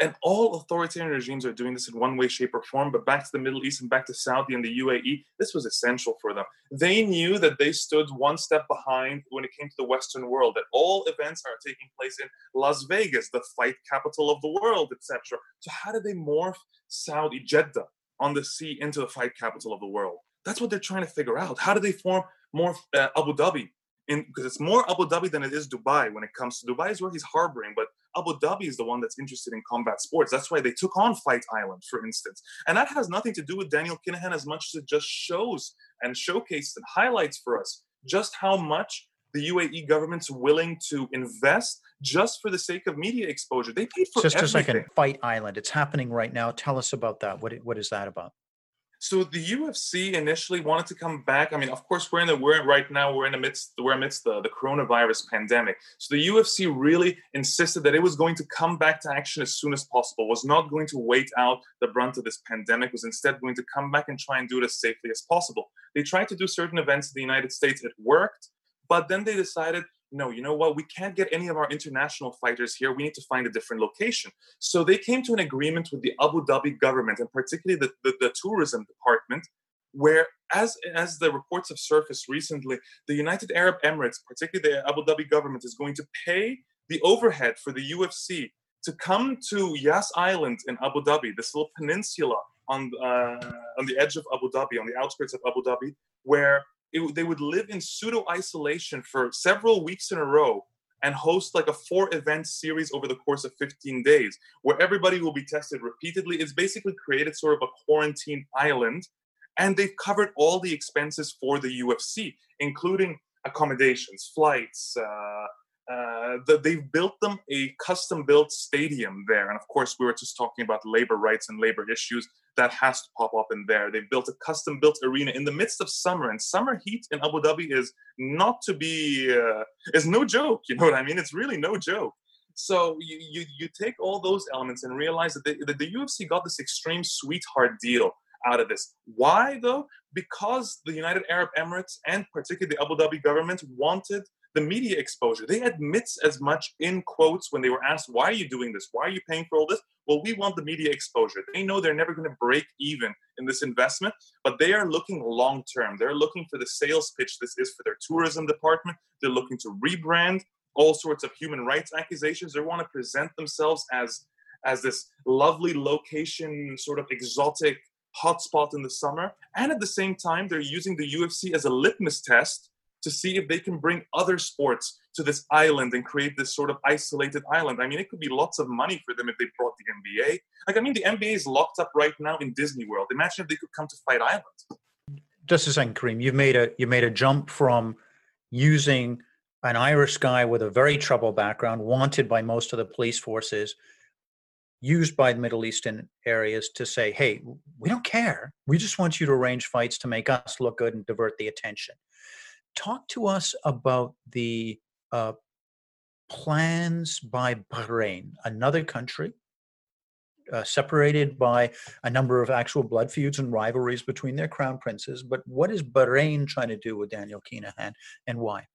and all authoritarian regimes are doing this in one way shape or form but back to the middle east and back to saudi and the uae this was essential for them. They knew that they stood one step behind when it came to the western world that all events are taking place in las vegas the fight capital of the world etc so how did they morph saudi jeddah on the sea into the fight capital of the world? That's what they're trying to figure out. How do they form more uh, abu dhabi because it's more Abu Dhabi than it is Dubai when it comes to Dubai is where he's harboring, but Abu Dhabi is the one that's interested in combat sports. That's why they took on Fight Island, for instance. And that has nothing to do with Daniel Kinahan as much as it just shows and showcases and highlights for us just how much the UAE government's willing to invest just for the sake of media exposure. They paid for just everything. a second. Fight Island. It's happening right now. Tell us about that. What what is that about? So the UFC initially wanted to come back. I mean, of course, we're in the we're right now we're in the midst we're amidst the, the coronavirus pandemic. So the UFC really insisted that it was going to come back to action as soon as possible. Was not going to wait out the brunt of this pandemic. Was instead going to come back and try and do it as safely as possible. They tried to do certain events in the United States. It worked, but then they decided no, you know what? We can't get any of our international fighters here. We need to find a different location. So they came to an agreement with the Abu Dhabi government and particularly the, the, the tourism department, where as as the reports have surfaced recently, the United Arab Emirates, particularly the Abu Dhabi government, is going to pay the overhead for the UFC to come to Yas Island in Abu Dhabi, this little peninsula on uh, on the edge of Abu Dhabi, on the outskirts of Abu Dhabi, where it, they would live in pseudo isolation for several weeks in a row and host like a four event series over the course of 15 days where everybody will be tested repeatedly. It's basically created sort of a quarantine island. And they've covered all the expenses for the UFC, including accommodations, flights, uh, uh, the, they've built them a custom built stadium there. And of course, we were just talking about labor rights and labor issues. That has to pop up in there. They built a custom built arena in the midst of summer, and summer heat in Abu Dhabi is not to be, uh, is no joke. You know what I mean? It's really no joke. So you, you, you take all those elements and realize that that the UFC got this extreme sweetheart deal out of this. Why though? Because the United Arab Emirates and particularly the Abu Dhabi government wanted the media exposure. They admit as much in quotes when they were asked, why are you doing this? Why are you paying for all this? Well, we want the media exposure. They know they're never going to break even in this investment, but they are looking long term. They're looking for the sales pitch this is for their tourism department. They're looking to rebrand all sorts of human rights accusations. They want to present themselves as as this lovely location, sort of exotic hotspot in the summer. And at the same time, they're using the UFC as a litmus test to see if they can bring other sports to this island and create this sort of isolated island. I mean, it could be lots of money for them if they brought the NBA. Like, I mean, the NBA is locked up right now in Disney World. Imagine if they could come to Fight Island. Just a second, Karim. You've made a you made a jump from using an Irish guy with a very troubled background, wanted by most of the police forces, used by the Middle Eastern areas to say, hey, we don't care. We just want you to arrange fights to make us look good and divert the attention. Talk to us about the uh, plans by Bahrain, another country uh, separated by a number of actual blood feuds and rivalries between their crown princes. But what is Bahrain trying to do with Daniel Kinahan and why?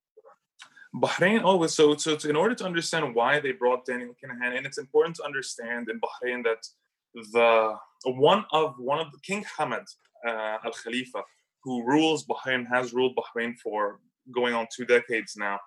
Bahrain always so so in order to understand why they brought Daniel Kinahan, and it's important to understand in Bahrain that the one of one of the King Hamad uh, Al Khalifa, who rules Bahrain, has ruled Bahrain for going on two decades now.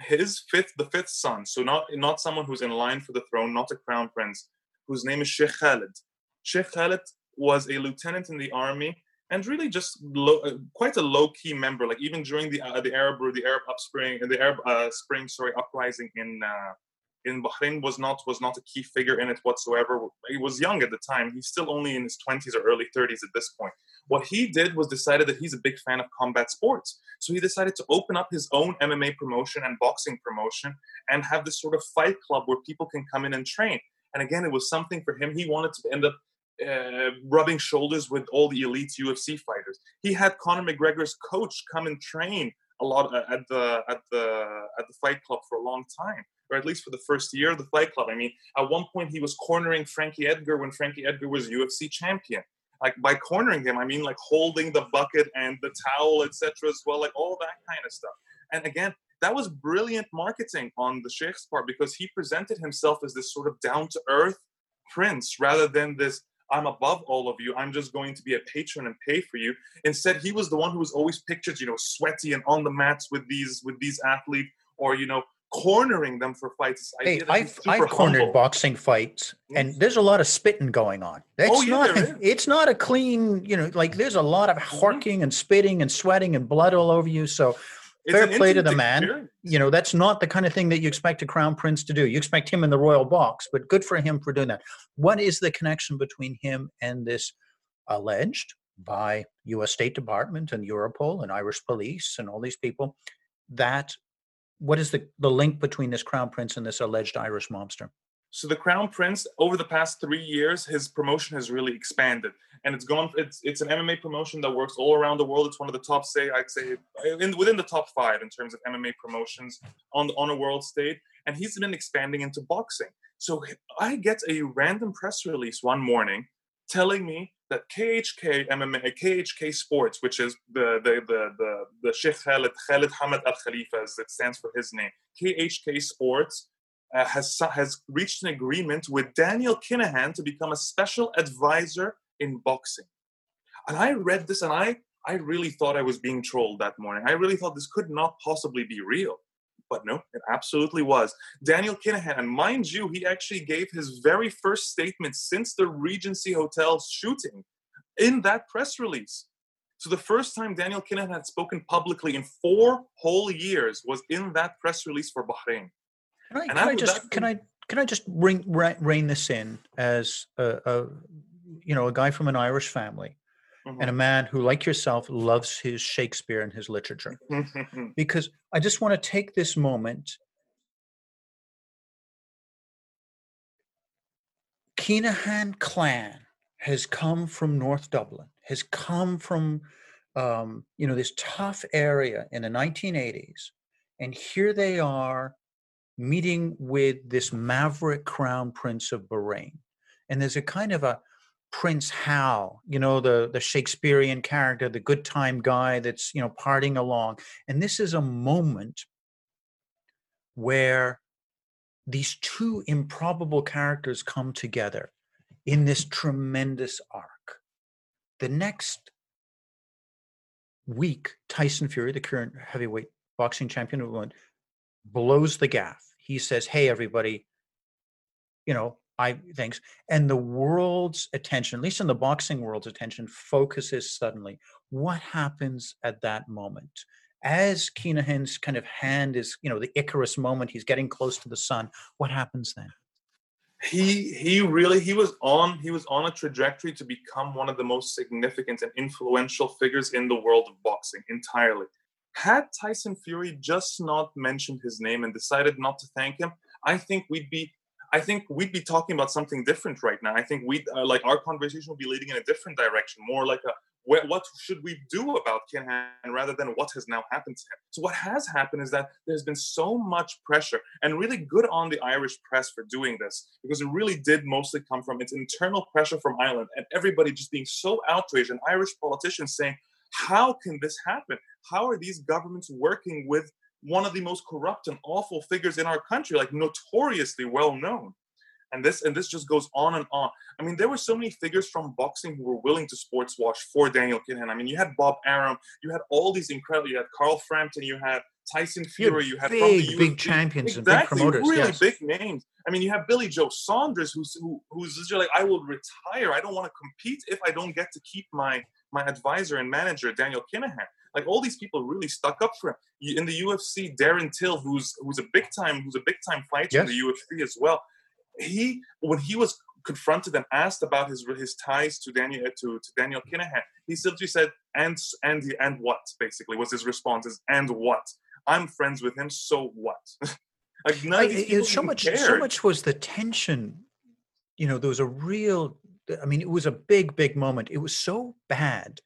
His fifth, the fifth son, so not not someone who's in line for the throne, not a crown prince, whose name is Sheikh Khalid. Sheikh Khalid was a lieutenant in the army and really just low, uh, quite a low key member. Like even during the uh, the Arab or the Arab upspring, the Arab uh, Spring, sorry, uprising in uh, in Bahrain was not was not a key figure in it whatsoever. He was young at the time. He's still only in his twenties or early thirties at this point. What he did was decided that he's a big fan of combat sports, so he decided to open up his own MMA promotion and boxing promotion and have this sort of fight club where people can come in and train. And again, it was something for him. He wanted to end up uh, rubbing shoulders with all the elite UFC fighters. He had Conor McGregor's coach come and train a lot uh, at the at the at the Fight Club for a long time, or at least for the first year of the Fight Club. I mean, at one point he was cornering Frankie Edgar when Frankie Edgar was UFC champion. Like by cornering him, I mean like holding the bucket and the towel, etc. as well, like all that kind of stuff. And again, that was brilliant marketing on the Sheikh's part because he presented himself as this sort of down to earth prince rather than this I'm above all of you. I'm just going to be a patron and pay for you. Instead, he was the one who was always pictured, you know, sweaty and on the mats with these with these athletes, or you know, cornering them for fights. Hey, I've, I've cornered boxing fights, and there's a lot of spitting going on. That's oh, yeah, not it's not a clean, you know, like there's a lot of mm-hmm. harking and spitting and sweating and blood all over you. So fair play to the man. Experience. You know, that's not the kind of thing that you expect a crown prince to do. You expect him in the royal box, but good for him for doing that. What is the connection between him and this alleged by US State Department and Europol and Irish police and all these people that what is the, the link between this crown prince and this alleged Irish mobster? So the Crown Prince, over the past three years, his promotion has really expanded, and it's gone. It's it's an MMA promotion that works all around the world. It's one of the top, say, I'd say, in, within the top five in terms of MMA promotions on on a world stage. And he's been expanding into boxing. So I get a random press release one morning telling me that KHK MMA, KHK Sports, which is the the the the, the Sheikh Khalid Khalid Hamad Al Khalifa, as it stands for his name, KHK Sports uh, has, has reached an agreement with Daniel Kinahan to become a special advisor in boxing. And I read this and I, I really thought I was being trolled that morning. I really thought this could not possibly be real. But no, it absolutely was. Daniel Kinahan, and mind you, he actually gave his very first statement since the Regency Hotel shooting in that press release. So the first time Daniel Kinahan had spoken publicly in four whole years was in that press release for Bahrain. Can I, can I just can I can I just bring rein this in as a, a you know a guy from an Irish family mm-hmm. and a man who, like yourself, loves his Shakespeare and his literature, because I just want to take this moment. Kinahan clan has come from North Dublin, has come from um, you know this tough area in the 1980s, and here they are meeting with this maverick crown prince of Bahrain. And there's a kind of a Prince Hal, you know, the, the Shakespearean character, the good time guy that's, you know, partying along. And this is a moment where these two improbable characters come together in this tremendous arc. The next week, Tyson Fury, the current heavyweight boxing champion of the world, blows the gaff. He says, Hey, everybody, you know, I thanks. And the world's attention, at least in the boxing world's attention, focuses suddenly. What happens at that moment? As Kinahan's kind of hand is, you know, the Icarus moment, he's getting close to the sun. What happens then? he he really he was on he was on a trajectory to become one of the most significant and influential figures in the world of boxing entirely had tyson fury just not mentioned his name and decided not to thank him i think we'd be I think we'd be talking about something different right now. I think we uh, like our conversation would be leading in a different direction, more like a what should we do about Kinahan rather than what has now happened to him. So what has happened is that there's been so much pressure, and really good on the Irish press for doing this because it really did mostly come from its internal pressure from Ireland and everybody just being so outraged, and Irish politicians saying, "How can this happen? How are these governments working with one of the most corrupt and awful figures in our country, like notoriously well known. And this and this just goes on and on. I mean, there were so many figures from boxing who were willing to sports wash for Daniel Kinahan. I mean, you had Bob Arum, you had all these incredible, you had Carl Frampton, you had Tyson Fury, you had big, big champions exactly, and big promoters, really yes. big names. I mean, you have Billy Joe Saunders, who's who, who's just like, I will retire. I don't want to compete if I don't get to keep my my advisor and manager Daniel Kinahan. Like all these people really stuck up for him. In the UFC, Darren Till, who's who's a big time who's a big time fighter yes. in the UFC as well. He when he was confronted and asked about his his ties to Daniel to, to Daniel Kinahan, he simply said, "And and and what?" Basically, was his response is, "And what? I'm friends with him, so what?" like none of these so much cared. so much was the tension. You know, there was a real. I mean, it was a big, big moment. It was so bad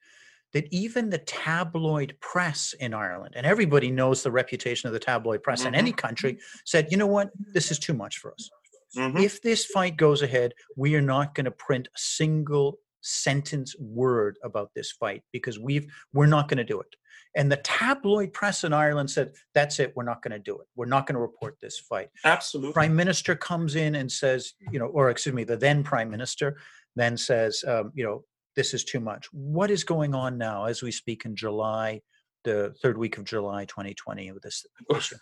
that even the tabloid press in Ireland, and everybody knows the reputation of the tabloid press mm-hmm. in any country, said, you know what, this is too much for us. Mm-hmm. If this fight goes ahead, we are not going to print a single sentence word about this fight because we've we're not going to do it. And the tabloid press in Ireland said, that's it, we're not going to do it. We're not going to report this fight. Absolutely. Prime Minister comes in and says, you know, or excuse me, the then Prime Minister then says, um, you know, this is too much. What is going on now as we speak in July, the third week of July 2020 with this issue?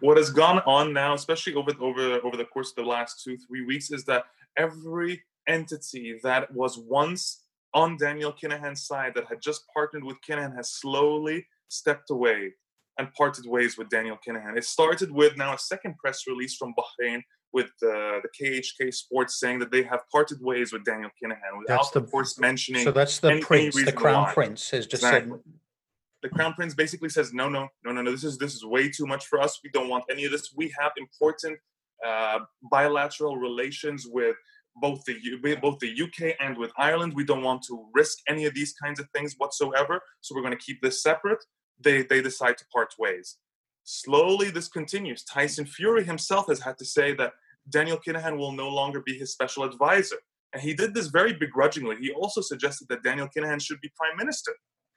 what has gone on now, especially over over over the course of the last two three weeks, is that every entity that was once on Daniel Kinahan's side that had just partnered with Kinahan has slowly stepped away and parted ways with Daniel Kinahan. It started with now a second press release from Bahrain with uh, the KHK Sports saying that they have parted ways with Daniel Kinahan without, that's the, of course, mentioning. So that's the any, prince, any the crown why. prince, has just exactly. said. The crown prince basically says, "No, no, no, no, no. This is this is way too much for us. We don't want any of this. We have important uh, bilateral relations with." Both the both the UK and with Ireland, we don't want to risk any of these kinds of things whatsoever. So we're going to keep this separate. They they decide to part ways Slowly, this continues. Tyson Fury himself has had to say that Daniel Kinahan will no longer be his special advisor. And he did this very begrudgingly. He also suggested that Daniel Kinahan should be prime minister.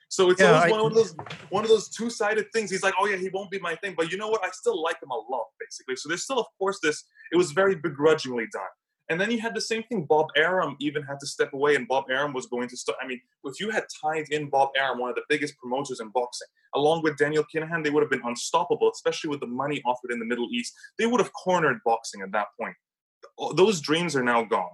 So it's yeah, always I, one of those one of those two-sided things. He's like, oh yeah, he won't be my thing, but you know what? I still like him a lot, basically. So there's still, of course, this. It was very begrudgingly done. And then you had the same thing. Bob Arum even had to step away, and Bob Arum was going to start. I mean, if you had tied in Bob Arum, one of the biggest promoters in boxing, along with Daniel Kinahan, they would have been unstoppable, especially with the money offered in the Middle East. They would have cornered boxing at that point. Those dreams are now gone,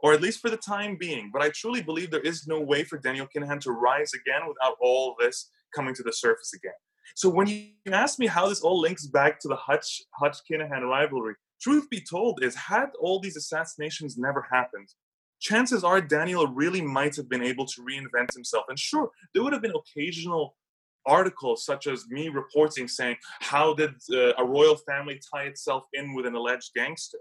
or at least for the time being. But I truly believe there is no way for Daniel Kinahan to rise again without all this coming to the surface again. So when you ask me how this all links back to the Hutch Hutch Kinahan rivalry, truth be told is had all these assassinations never happened chances are daniel really might have been able to reinvent himself. And sure there would have been occasional articles such as me reporting saying how did uh, a royal family tie itself in with an alleged gangster?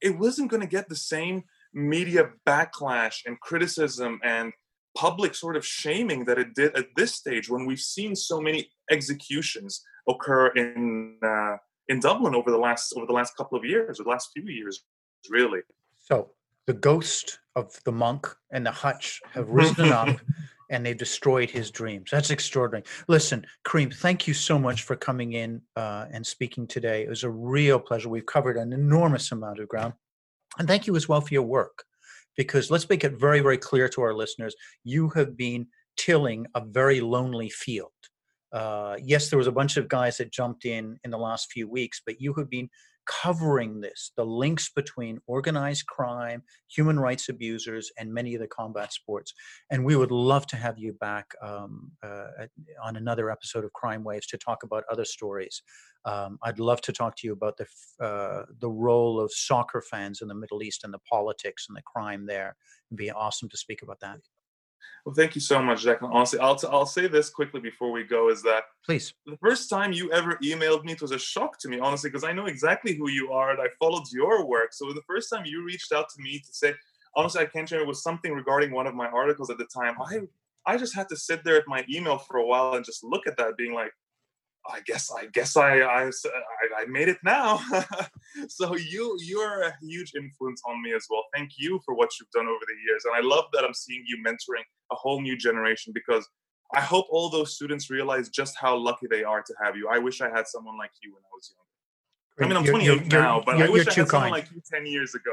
It wasn't going to get the same media backlash and criticism and public sort of shaming that it did at this stage when we've seen so many executions occur in uh, in Dublin over the last over the last couple of years, or the last few years, really. So the ghost of the monk and the hutch have risen up, and they've destroyed his dreams. That's extraordinary. Listen, Karim, thank you so much for coming in uh, and speaking today. It was a real pleasure. We've covered an enormous amount of ground. And thank you as well for your work, because let's make it very, very clear to our listeners you have been tilling a very lonely field. Uh, yes, there was a bunch of guys that jumped in in the last few weeks, but you have been covering this the links between organized crime, human rights abusers, and many of the combat sports. And we would love to have you back um, uh, on another episode of Crime Waves to talk about other stories. Um, I'd love to talk to you about the uh, the role of soccer fans in the Middle East and the politics and the crime there. It'd be awesome to speak about that. Well, thank you so much, Declan. Honestly, I'll, t- I'll say this quickly before we go is that please the first time you ever emailed me it was a shock to me, honestly, because I know exactly who you are and I followed your work. So the first time you reached out to me to say, honestly, I can't remember, it was something regarding one of my articles at the time. I I just had to sit there at my email for a while and just look at that, being like, I guess I guess I I, I made it now. so you you're a huge influence on me as well. Thank you for what you've done over the years, and I love that I'm seeing you mentoring a whole new generation because I hope all those students realize just how lucky they are to have you. I wish I had someone like you when I was younger. I mean, I'm 28 you're, now, but I wish I had someone like you 10 years ago.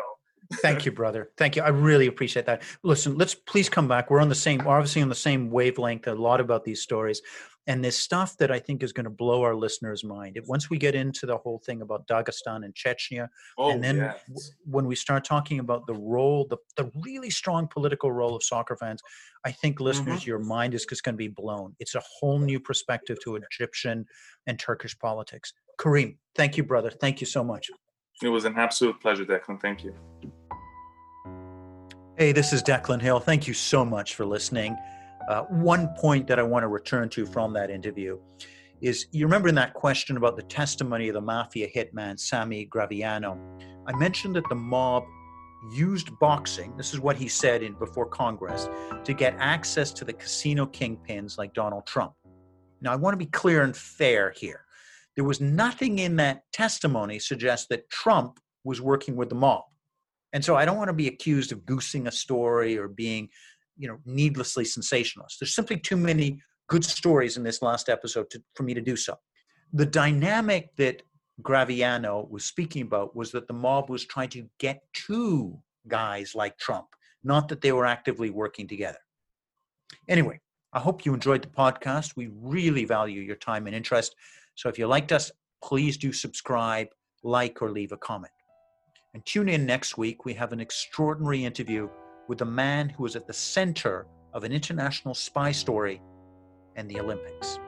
Thank you, brother. Thank you. I really appreciate that. Listen, let's please come back. We're on the same, obviously on the same wavelength. A lot about these stories and this stuff that I think is going to blow our listeners' mind. Once we get into the whole thing about Dagestan and Chechnya, oh, and then yes. w- when we start talking about the role, the, the really strong political role of soccer fans, I think listeners, mm-hmm. your mind is just going to be blown. It's a whole new perspective to Egyptian and Turkish politics. Karim, thank you, brother. Thank you so much. It was an absolute pleasure, Declan. Thank you. Hey, this is Declan Hill. Thank you so much for listening. Uh, one point that I want to return to from that interview is you remember in that question about the testimony of the mafia hitman Sammy Graviano, I mentioned that the mob used boxing, this is what he said in before Congress, to get access to the casino kingpins like Donald Trump. Now I want to be clear and fair here. There was nothing in that testimony suggests that Trump was working with the mob. And so I don't want to be accused of goosing a story or being you know needlessly sensationalist. There's simply too many good stories in this last episode to, for me to do so. The dynamic that Graviano was speaking about was that the mob was trying to get to guys like Trump, not that they were actively working together. Anyway, I hope you enjoyed the podcast. We really value your time and interest. So if you liked us, please do subscribe, like, or leave a comment. And tune in next week. We have an extraordinary interview with a man who was at the center of an international spy story and the Olympics.